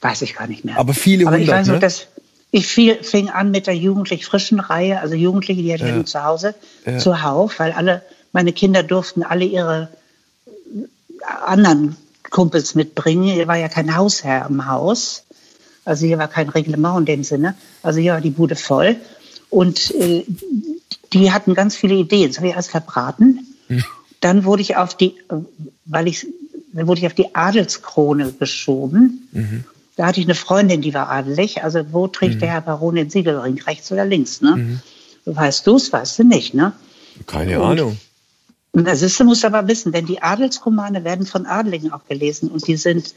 A: Weiß ich gar nicht mehr.
D: Aber viele
A: Aber
D: hundert,
A: ich weiß noch, ne? dass ich viel, fing an mit der jugendlich frischen Reihe, also Jugendliche, die hatte ich ja. zu Hause, ja. zuhauf, weil alle, meine Kinder durften alle ihre anderen Kumpels mitbringen. Hier war ja kein Hausherr im Haus. Also hier war kein Reglement in dem Sinne. Also hier war die Bude voll. Und äh, die hatten ganz viele Ideen. Das habe ich alles verbraten. Hm. Dann wurde ich auf die, weil ich, dann wurde ich auf die Adelskrone geschoben. Mhm. Da hatte ich eine Freundin, die war adelig. Also wo trägt mhm. der Herr Baron den Siegelring? Rechts oder links? Ne? Mhm. Weißt du es, weißt du nicht, ne?
D: Keine und, Ahnung.
A: Und das ist, du musst aber wissen, denn die Adelsromane werden von Adeligen auch gelesen und die sind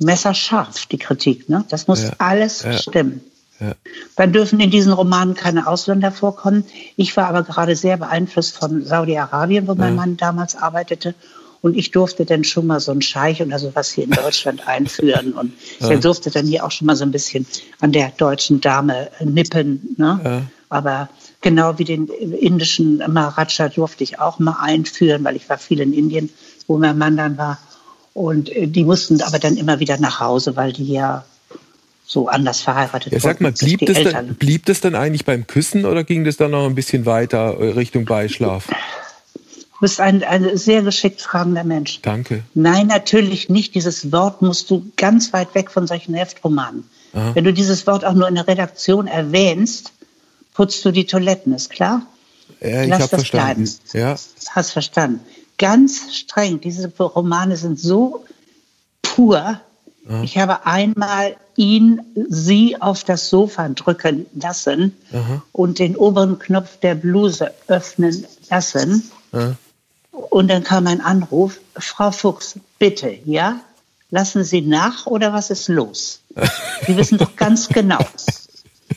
A: messerscharf, die Kritik. Ne? Das muss ja. alles ja. stimmen. Ja. Dann dürfen in diesen Romanen keine Ausländer vorkommen. Ich war aber gerade sehr beeinflusst von Saudi-Arabien, wo mein ja. Mann damals arbeitete. Und ich durfte dann schon mal so einen Scheich oder sowas hier in Deutschland einführen. Und ja. er durfte dann hier auch schon mal so ein bisschen an der deutschen Dame nippen. Ne? Ja. Aber genau wie den indischen Maharaja durfte ich auch mal einführen, weil ich war viel in Indien, wo mein Mann dann war. Und äh, die mussten aber dann immer wieder nach Hause, weil die ja so anders verheiratet
D: ja, Sag mal, blieb das, dann, blieb das dann eigentlich beim Küssen oder ging das dann noch ein bisschen weiter äh, Richtung Beischlaf?
A: Du bist ein, ein sehr geschickt fragender Mensch.
D: Danke.
A: Nein, natürlich nicht. Dieses Wort musst du ganz weit weg von solchen Heftromanen. Aha. Wenn du dieses Wort auch nur in der Redaktion erwähnst, putzt du die Toiletten, ist klar?
D: Ja, ich habe
A: das
D: verstanden.
A: bleiben.
D: Ja.
A: Hast verstanden. Ganz streng. Diese Romane sind so pur. Ich habe einmal ihn, sie auf das Sofa drücken lassen und den oberen Knopf der Bluse öffnen lassen. Und dann kam ein Anruf, Frau Fuchs, bitte, ja? Lassen Sie nach oder was ist los? Sie wissen doch ganz genau.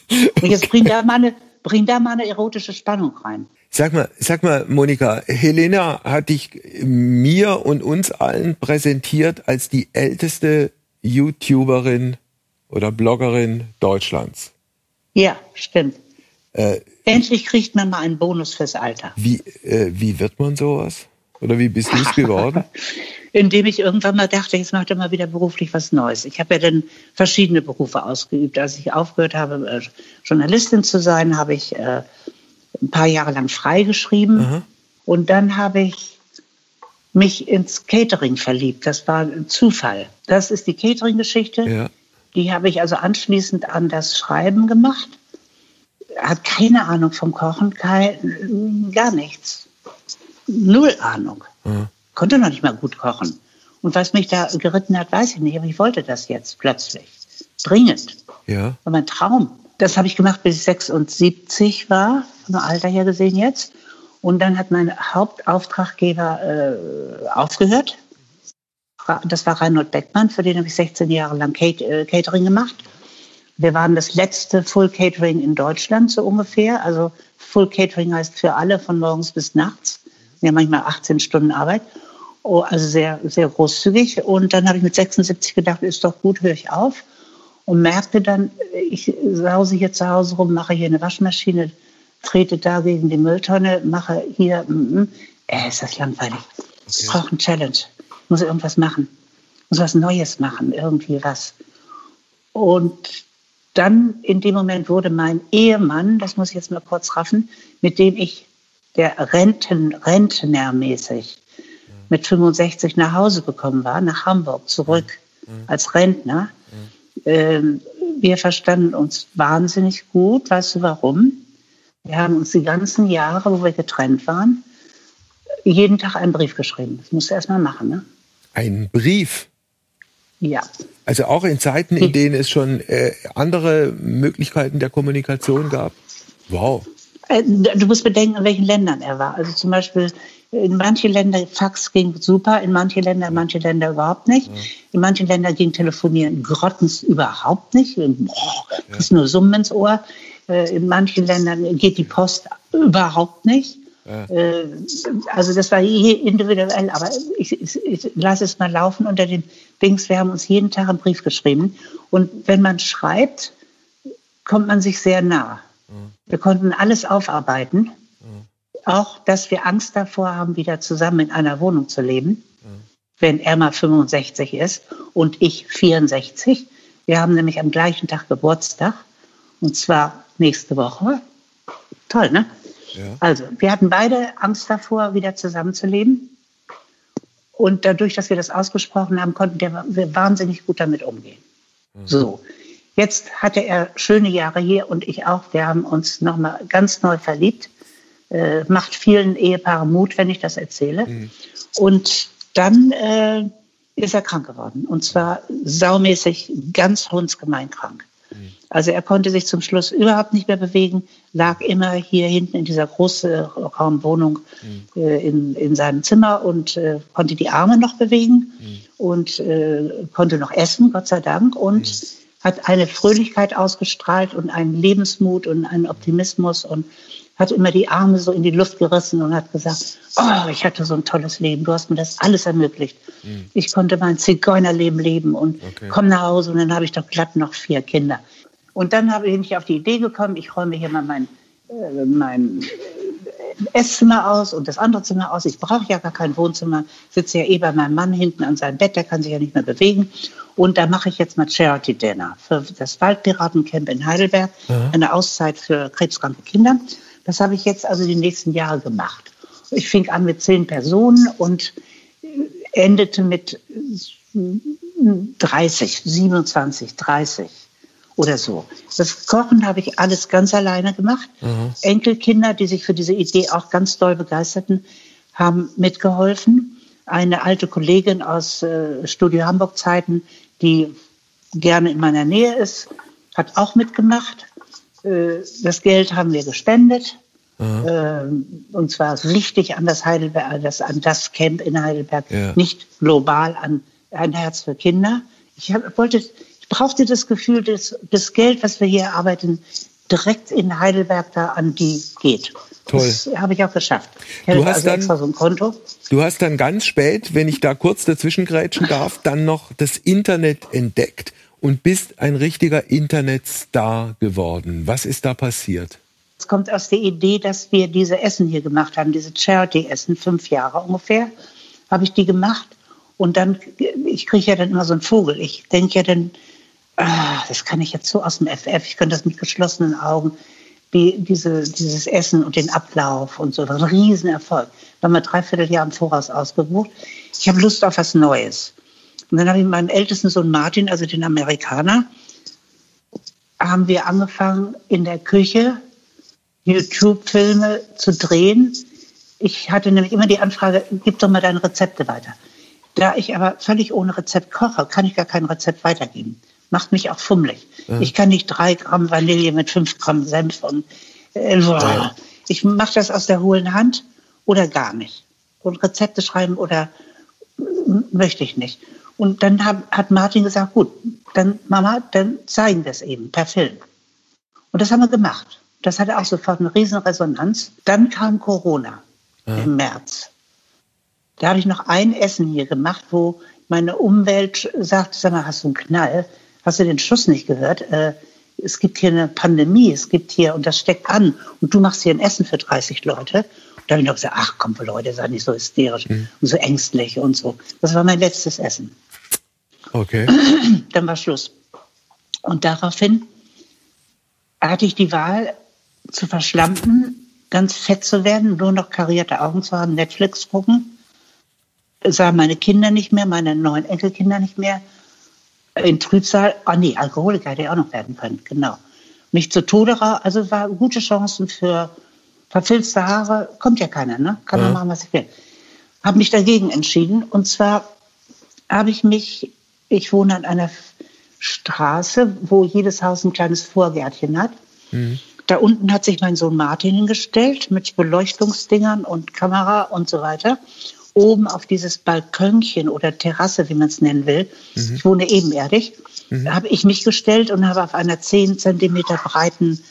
A: Und jetzt bring da mal eine, bring da mal eine erotische Spannung rein.
D: Sag mal, sag mal, Monika, Helena hat dich mir und uns allen präsentiert als die älteste YouTuberin oder Bloggerin Deutschlands.
A: Ja, stimmt.
D: Äh,
A: Endlich kriegt man mal einen Bonus fürs Alter.
D: wie, äh, wie wird man sowas? Oder wie bist du es geworden?
A: Indem ich irgendwann mal dachte, jetzt macht er mal wieder beruflich was Neues. Ich habe ja dann verschiedene Berufe ausgeübt. Als ich aufgehört habe, äh, Journalistin zu sein, habe ich äh, ein paar Jahre lang freigeschrieben. Und dann habe ich mich ins Catering verliebt. Das war ein Zufall. Das ist die Catering-Geschichte.
D: Ja.
A: Die habe ich also anschließend an das Schreiben gemacht. Hat keine Ahnung vom Kochen, kein, gar nichts. Null Ahnung. Konnte noch nicht mal gut kochen. Und was mich da geritten hat, weiß ich nicht, aber ich wollte das jetzt plötzlich. Dringend.
D: Ja.
A: war mein Traum. Das habe ich gemacht, bis ich 76 war, vom Alter her gesehen jetzt. Und dann hat mein Hauptauftraggeber äh, aufgehört. Das war Reinhold Beckmann, für den habe ich 16 Jahre lang äh, Catering gemacht. Wir waren das letzte Full Catering in Deutschland, so ungefähr. Also Full Catering heißt für alle von morgens bis nachts. Ja, manchmal 18 Stunden Arbeit. Oh, also sehr, sehr großzügig. Und dann habe ich mit 76 gedacht, ist doch gut, höre ich auf. Und merkte dann, ich sause hier zu Hause rum, mache hier eine Waschmaschine, trete da gegen die Mülltonne, mache hier, mm, mm. äh, ist das langweilig. Ich brauche eine Challenge. Ich muss irgendwas machen. Ich muss was Neues machen, irgendwie was. Und dann in dem Moment wurde mein Ehemann, das muss ich jetzt mal kurz raffen, mit dem ich der Renten, Rentnermäßig mit 65 nach Hause gekommen war, nach Hamburg zurück als Rentner. Ähm, wir verstanden uns wahnsinnig gut. Weißt du warum? Wir haben uns die ganzen Jahre, wo wir getrennt waren, jeden Tag einen Brief geschrieben. Das musst du erst mal machen, ne?
D: Ein Brief.
A: Ja.
D: Also auch in Zeiten, in denen es schon äh, andere Möglichkeiten der Kommunikation gab. Wow.
A: Äh, Du musst bedenken, in welchen Ländern er war. Also zum Beispiel in manchen Ländern Fax ging super, in manchen Ländern, manche Länder überhaupt nicht. In manchen Ländern ging Telefonieren grottens überhaupt nicht. Boah, kriegst nur Summen ins Ohr. Äh, In manchen Ländern geht die Post überhaupt nicht. Äh, Also das war je individuell, aber ich, ich, ich lasse es mal laufen unter den Dings. Wir haben uns jeden Tag einen Brief geschrieben. Und wenn man schreibt, kommt man sich sehr nah. Wir konnten alles aufarbeiten. Auch, dass wir Angst davor haben, wieder zusammen in einer Wohnung zu leben, wenn er mal 65 ist und ich 64. Wir haben nämlich am gleichen Tag Geburtstag und zwar nächste Woche. Toll, ne? Also, wir hatten beide Angst davor, wieder zusammenzuleben. Und dadurch, dass wir das ausgesprochen haben, konnten wir wahnsinnig gut damit umgehen. So, jetzt hatte er schöne Jahre hier und ich auch. Wir haben uns nochmal ganz neu verliebt. Äh, macht vielen Ehepaaren Mut, wenn ich das erzähle. Und dann äh, ist er krank geworden. Und zwar saumäßig, ganz hundsgemein krank. Also er konnte sich zum Schluss überhaupt nicht mehr bewegen, lag immer hier hinten in dieser großen Raumwohnung äh, in, in seinem Zimmer und äh, konnte die Arme noch bewegen und äh, konnte noch essen, Gott sei Dank, und hat eine Fröhlichkeit ausgestrahlt und einen Lebensmut und einen Optimismus und hat immer die Arme so in die Luft gerissen und hat gesagt, oh, ich hatte so ein tolles Leben, du hast mir das alles ermöglicht. Ich konnte mein Zigeunerleben leben und komm nach Hause und dann habe ich doch glatt noch vier Kinder. Und dann habe ich auf die Idee gekommen, ich räume hier mal mein, äh, mein Esszimmer aus und das andere Zimmer aus. Ich brauche ja gar kein Wohnzimmer, sitze ja eh bei meinem Mann hinten an seinem Bett, der kann sich ja nicht mehr bewegen. Und da mache ich jetzt mal Charity Dinner für das Waldpiratencamp in Heidelberg, eine Auszeit für krebskranke Kinder. Das habe ich jetzt also die nächsten Jahre gemacht. Ich fing an mit zehn Personen und endete mit 30, 27, 30. oder so. Das Kochen habe ich alles ganz alleine gemacht. Mhm. Enkelkinder, die sich für diese Idee auch ganz doll begeisterten, haben mitgeholfen. Eine alte Kollegin aus äh, Studio Hamburg Zeiten, die gerne in meiner Nähe ist, hat auch mitgemacht. Äh, das Geld haben wir gespendet. Mhm. und zwar richtig an das Heidelberg, das, an das Camp in Heidelberg, ja. nicht global an ein Herz für Kinder. Ich hab, wollte, ich brauchte das Gefühl, dass das Geld, was wir hier arbeiten, direkt in Heidelberg da an die geht. Toll. Das habe ich auch geschafft.
D: Ich du hast also dann, so ein Konto. Du hast dann ganz spät, wenn ich da kurz dazwischen grätschen darf, dann noch das Internet entdeckt und bist ein richtiger Internetstar geworden. Was ist da passiert?
A: Es kommt aus der Idee, dass wir diese Essen hier gemacht haben, diese Charity-Essen, fünf Jahre ungefähr, habe ich die gemacht. Und dann, ich kriege ja dann immer so einen Vogel. Ich denke ja dann, ah, das kann ich jetzt so aus dem FF, ich könnte das mit geschlossenen Augen, wie diese, dieses Essen und den Ablauf und so, ein Riesenerfolg. Da haben wir dreiviertel Jahr im Voraus ausgebucht. Ich habe Lust auf was Neues. Und dann habe ich meinen ältesten Sohn Martin, also den Amerikaner, haben wir angefangen in der Küche YouTube-Filme zu drehen. Ich hatte nämlich immer die Anfrage, gib doch mal deine Rezepte weiter. Da ich aber völlig ohne Rezept koche, kann ich gar kein Rezept weitergeben. Macht mich auch fummelig. Ja. Ich kann nicht drei Gramm Vanille mit fünf Gramm Senf und äh, ja. ich mache das aus der hohlen Hand oder gar nicht. Und Rezepte schreiben oder möchte ich nicht. Und dann hab, hat Martin gesagt, gut, dann Mama, dann zeigen wir es eben per Film. Und das haben wir gemacht. Das hatte auch sofort eine riesen Resonanz. Dann kam Corona ja. im März. Da habe ich noch ein Essen hier gemacht, wo meine Umwelt sagt, sag mal, hast du einen Knall? Hast du den Schuss nicht gehört? Äh, es gibt hier eine Pandemie, es gibt hier, und das steckt an, und du machst hier ein Essen für 30 Leute. Und da habe ich noch gesagt, ach komm, Leute, sei nicht so hysterisch mhm. und so ängstlich und so. Das war mein letztes Essen.
D: Okay.
A: Dann war Schluss. Und daraufhin hatte ich die Wahl, zu verschlampen, ganz fett zu werden, nur noch karierte Augen zu haben, Netflix gucken, sah meine Kinder nicht mehr, meine neuen Enkelkinder nicht mehr, in Trübsal, ah nee, Alkoholiker hätte ich auch noch werden können, genau. Mich zu Tode, also war gute Chancen für verfilzte Haare, kommt ja keiner, ne? Kann man ja. machen, was ich will. Habe mich dagegen entschieden und zwar habe ich mich, ich wohne an einer Straße, wo jedes Haus ein kleines Vorgärtchen hat. Mhm. Da unten hat sich mein Sohn Martin hingestellt mit Beleuchtungsdingern und Kamera und so weiter. Oben auf dieses Balkönchen oder Terrasse, wie man es nennen will, mhm. ich wohne ebenerdig, mhm. habe ich mich gestellt und habe auf einer 10 Zentimeter breiten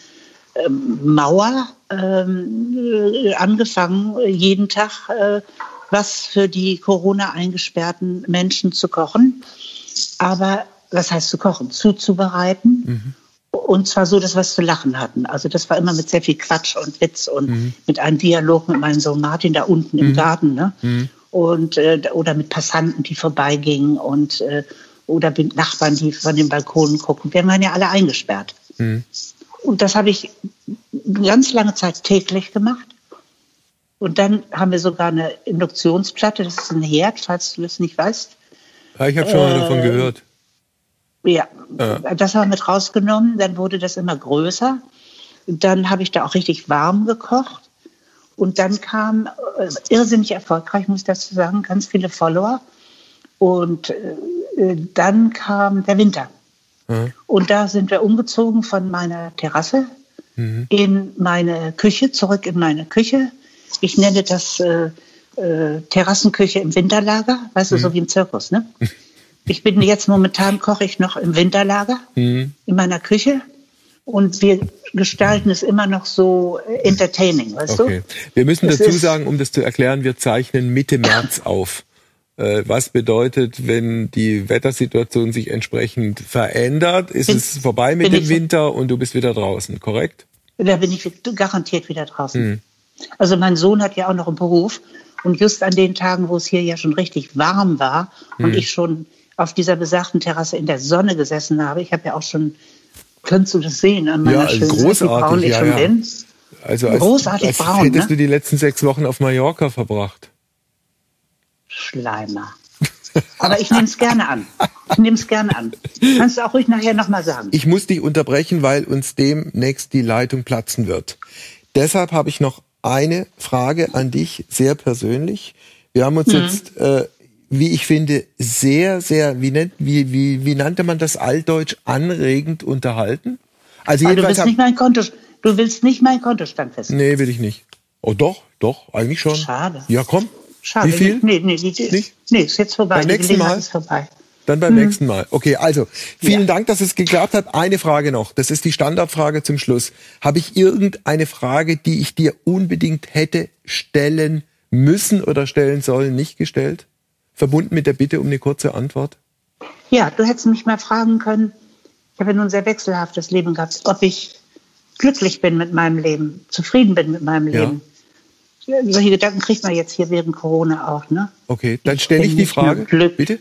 A: ähm, Mauer ähm, äh, angefangen, jeden Tag äh, was für die Corona eingesperrten Menschen zu kochen. Aber was heißt zu kochen? Zuzubereiten. Mhm. Und zwar so, dass wir es zu lachen hatten. Also das war immer mit sehr viel Quatsch und Witz und mhm. mit einem Dialog mit meinem Sohn Martin da unten im mhm. Garten. Ne? Mhm. Und, äh, oder mit Passanten, die vorbeigingen und äh, oder mit Nachbarn, die von den Balkonen gucken. Wir waren ja alle eingesperrt. Mhm. Und das habe ich eine ganz lange Zeit täglich gemacht. Und dann haben wir sogar eine Induktionsplatte, das ist ein Herd, falls du das nicht weißt.
D: Ja, ich habe schon mal davon äh, gehört.
A: Ja, ja, das haben wir mit rausgenommen. Dann wurde das immer größer. Dann habe ich da auch richtig warm gekocht. Und dann kam, äh, irrsinnig erfolgreich, muss ich dazu sagen, ganz viele Follower. Und äh, dann kam der Winter. Mhm. Und da sind wir umgezogen von meiner Terrasse mhm. in meine Küche, zurück in meine Küche. Ich nenne das äh, äh, Terrassenküche im Winterlager, weißt du, so mhm. wie im Zirkus, ne? Ich bin jetzt momentan koche ich noch im Winterlager mhm. in meiner Küche und wir gestalten es immer noch so entertaining, weißt okay.
D: du? Wir müssen das dazu sagen, um das zu erklären, wir zeichnen Mitte März auf. Äh, was bedeutet, wenn die Wettersituation sich entsprechend verändert, ist bin, es vorbei mit dem Winter und du bist wieder draußen, korrekt?
A: Da bin ich garantiert wieder draußen. Mhm. Also mein Sohn hat ja auch noch einen Beruf und just an den Tagen, wo es hier ja schon richtig warm war mhm. und ich schon auf dieser besagten Terrasse in der Sonne gesessen habe. Ich habe ja auch schon, könntest du das sehen an meiner
D: ja, schönen großartig, wie braun ich ja, schon ja. bin? Also als, großartig als braun. Hättest ne? du die letzten sechs Wochen auf Mallorca verbracht.
A: Schleimer. Aber ich nehme es gerne an. Ich nehme es gerne an. Kannst du auch ruhig nachher nochmal sagen.
D: Ich muss dich unterbrechen, weil uns demnächst die Leitung platzen wird. Deshalb habe ich noch eine Frage an dich, sehr persönlich. Wir haben uns mhm. jetzt, äh, wie ich finde, sehr, sehr, wie, nennt, wie, wie, wie nannte man das altdeutsch, anregend unterhalten.
A: Also Aber du willst, nicht mein Konto, du willst nicht mein Kontostand
D: wissen. Nee, will ich nicht. Oh doch, doch, eigentlich schon.
A: Schade.
D: Ja, komm.
A: Schade.
D: Wie viel?
A: Nee, nee, nee, nee ist jetzt vorbei.
D: Beim nächsten Mal? Ist vorbei. Dann beim hm. nächsten Mal. Okay, also vielen ja. Dank, dass es geklappt hat. Eine Frage noch. Das ist die Standardfrage zum Schluss. Habe ich irgendeine Frage, die ich dir unbedingt hätte stellen müssen oder stellen sollen, nicht gestellt? Verbunden mit der Bitte um eine kurze Antwort?
A: Ja, du hättest mich mal fragen können. Ich habe nun ein sehr wechselhaftes Leben gehabt, ob ich glücklich bin mit meinem Leben, zufrieden bin mit meinem Leben. Ja. Solche Gedanken kriegt man jetzt hier während Corona auch, ne?
D: Okay, dann stelle ich, ich die Frage. Bitte?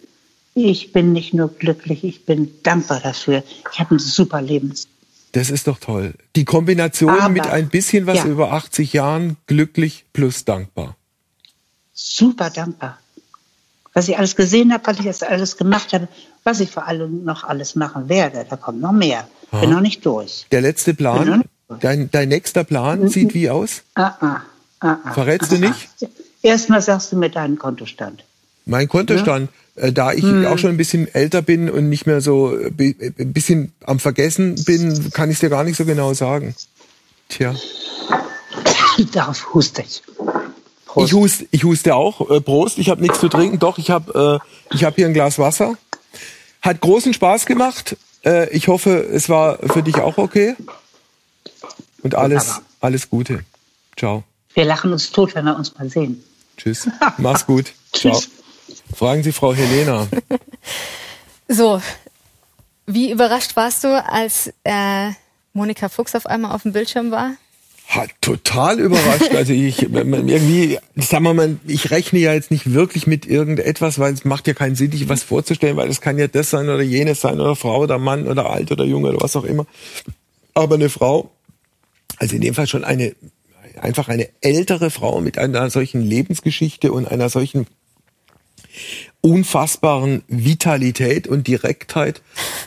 A: Ich bin nicht nur glücklich, ich bin dankbar dafür. Ich habe ein super Leben.
D: Das ist doch toll. Die Kombination Aber, mit ein bisschen was ja. über 80 Jahren glücklich plus dankbar.
A: Super dankbar. Was ich alles gesehen habe, was ich jetzt alles gemacht habe, was ich vor allem noch alles machen werde. Da kommt noch mehr. Aha. Bin noch nicht durch.
D: Der letzte Plan, dein, dein nächster Plan mhm. sieht wie aus?
A: Ah, ah, ah,
D: ah Verrätst ah, du nicht?
A: Erstmal sagst du mir deinen Kontostand.
D: Mein Kontostand, ja? Äh, da ich hm. auch schon ein bisschen älter bin und nicht mehr so äh, ein bisschen am Vergessen bin, kann ich es dir gar nicht so genau sagen. Tja.
A: Darauf huste ich.
D: Prost. Ich huste, ich huste auch. Äh, Prost, ich habe nichts zu trinken. Doch, ich habe äh, ich hab hier ein Glas Wasser. Hat großen Spaß gemacht. Äh, ich hoffe, es war für dich auch okay. Und alles, alles Gute. Ciao.
A: Wir lachen uns tot, wenn wir uns mal sehen.
D: Tschüss. Mach's gut. Ciao. Fragen Sie Frau Helena.
C: so, wie überrascht warst du, als äh, Monika Fuchs auf einmal auf dem Bildschirm war?
D: Hat total überrascht. Also ich irgendwie, sagen wir mal, ich rechne ja jetzt nicht wirklich mit irgendetwas, weil es macht ja keinen Sinn, sich was vorzustellen, weil es kann ja das sein oder jenes sein oder Frau oder Mann oder alt oder Junge oder was auch immer. Aber eine Frau, also in dem Fall schon eine einfach eine ältere Frau mit einer solchen Lebensgeschichte und einer solchen unfassbaren Vitalität und Direktheit.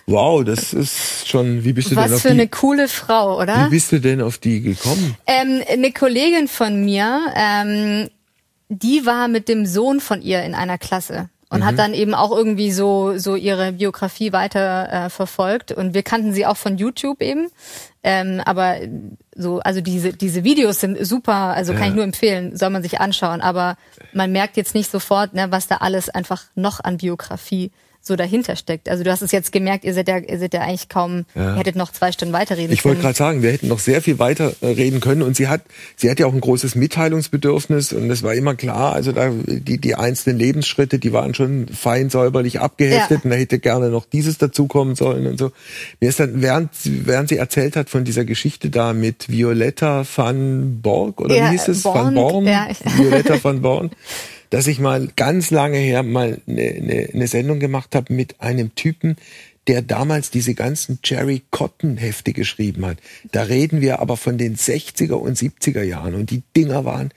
D: Wow, das ist schon, wie bist du
C: Was
D: denn auf
C: für die, eine coole Frau, oder?
D: Wie bist du denn auf die gekommen?
C: Ähm, eine Kollegin von mir, ähm, die war mit dem Sohn von ihr in einer Klasse und mhm. hat dann eben auch irgendwie so so ihre Biografie weiter äh, verfolgt und wir kannten sie auch von YouTube eben ähm, aber so, also diese, diese Videos sind super, also kann ja. ich nur empfehlen, soll man sich anschauen. Aber man merkt jetzt nicht sofort, ne, was da alles einfach noch an Biografie so dahinter steckt. Also du hast es jetzt gemerkt, ihr seid ja, ihr seid ja eigentlich kaum, ja. ihr hättet noch zwei Stunden weiterreden
D: Ich wollte gerade sagen, wir hätten noch sehr viel weiter äh, reden können und sie hat, sie hat ja auch ein großes Mitteilungsbedürfnis und es war immer klar, also da, die, die einzelnen Lebensschritte, die waren schon fein säuberlich abgeheftet ja. und da hätte gerne noch dieses dazukommen sollen und so. Mir ist dann, während, während sie erzählt hat von dieser Geschichte da mit Violetta van Borg oder ja, wie hieß es? Born, van Born? Violetta van Born dass ich mal ganz lange her mal eine, eine, eine Sendung gemacht habe mit einem Typen, der damals diese ganzen Jerry Cotton Hefte geschrieben hat. Da reden wir aber von den 60er und 70er Jahren und die Dinger waren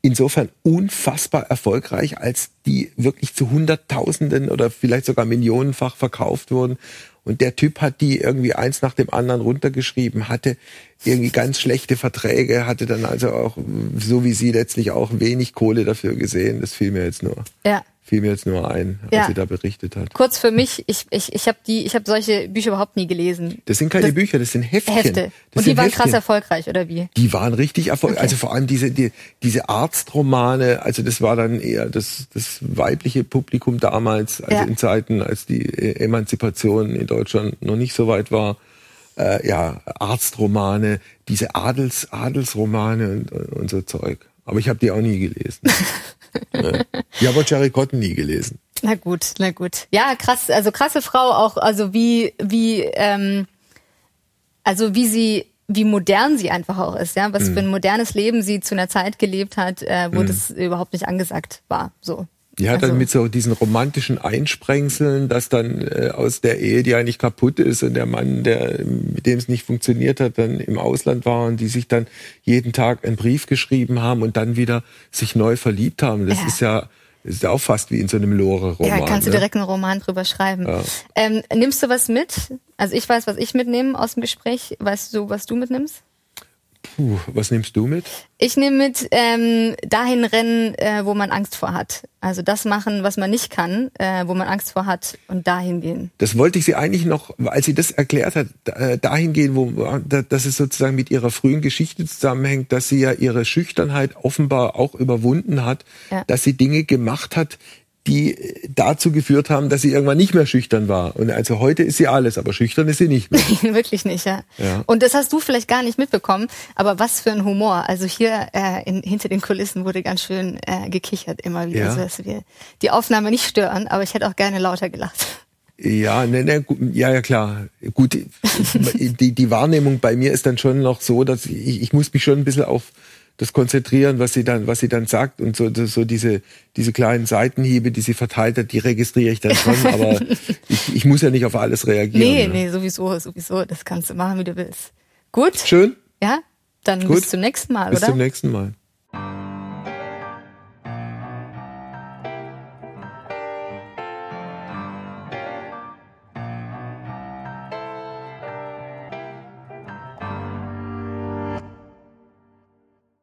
D: insofern unfassbar erfolgreich, als die wirklich zu Hunderttausenden oder vielleicht sogar Millionenfach verkauft wurden. Und der Typ hat die irgendwie eins nach dem anderen runtergeschrieben, hatte irgendwie ganz schlechte Verträge, hatte dann also auch, so wie sie letztlich auch, wenig Kohle dafür gesehen. Das fiel mir jetzt nur.
C: Ja
D: fiel mir jetzt nur ein, als ja. sie da berichtet hat.
C: Kurz für mich, ich, ich, ich habe die, ich habe solche Bücher überhaupt nie gelesen.
D: Das sind keine das, Bücher, das sind Heftchen. Hefte.
C: Das Und die waren Heftchen. krass erfolgreich, oder wie?
D: Die waren richtig erfolgreich. Okay. Also vor allem diese, die, diese Arztromane, also das war dann eher das, das weibliche Publikum damals, also ja. in Zeiten, als die Emanzipation in Deutschland noch nicht so weit war. Äh, ja, Arztromane, diese Adels, Adelsromane und, und so Zeug. Aber ich habe die auch nie gelesen. Ich habe Jerry Cotton nie gelesen.
C: Na gut, na gut. Ja, krass, also krasse Frau auch, also wie, wie, ähm, also wie sie, wie modern sie einfach auch ist, ja, was mm. für ein modernes Leben sie zu einer Zeit gelebt hat, äh, wo mm. das überhaupt nicht angesagt war, so.
D: Die hat also. dann mit so diesen romantischen Einsprengseln, dass dann äh, aus der Ehe, die eigentlich kaputt ist und der Mann, der mit dem es nicht funktioniert hat, dann im Ausland war und die sich dann jeden Tag einen Brief geschrieben haben und dann wieder sich neu verliebt haben. Das ja. ist ja ist ja auch fast wie in so einem Lore-Roman.
C: Ja, kannst du
D: ne?
C: direkt einen Roman drüber schreiben.
D: Ja.
C: Ähm, nimmst du was mit? Also ich weiß, was ich mitnehme aus dem Gespräch. Weißt du, was du mitnimmst?
D: Puh, was nimmst du mit?
C: Ich nehme mit ähm, dahin rennen, äh, wo man Angst vor hat. Also das machen, was man nicht kann, äh, wo man Angst vor hat und dahin gehen.
D: Das wollte ich sie eigentlich noch, als sie das erklärt hat, äh, dahin gehen, wo da- dass es sozusagen mit ihrer frühen Geschichte zusammenhängt, dass sie ja ihre Schüchternheit offenbar auch überwunden hat,
C: Ja.
D: dass sie Dinge gemacht hat, die dazu geführt haben, dass sie irgendwann nicht mehr schüchtern war. Und also heute ist sie alles, aber schüchtern ist sie nicht mehr.
C: Wirklich nicht, ja.
D: Ja.
C: Und das hast du vielleicht gar nicht mitbekommen, aber was für ein Humor. Also hier äh, in, hinter den Kulissen wurde ganz schön äh, gekichert immer wieder,
D: Ja.
C: so dass wir die Aufnahme nicht stören, aber ich hätte auch gerne lauter gelacht.
D: Ja, ne, ne, ja, ja, klar. Gut, die, die Wahrnehmung bei mir ist dann schon noch so, dass ich, ich muss mich schon ein bisschen auf das konzentrieren, was sie dann, was sie dann sagt und so, so diese, diese kleinen Seitenhiebe, die sie verteilt hat, die registriere ich dann schon, aber ich, ich muss ja nicht auf alles reagieren.
C: Nee,
D: ne?
C: nee, sowieso, sowieso. Das kannst du machen, wie du willst. Gut?
D: Schön,
C: Ja? Dann
D: Gut.
C: bis zum nächsten Mal,
D: bis
C: oder?
D: zum nächsten Mal.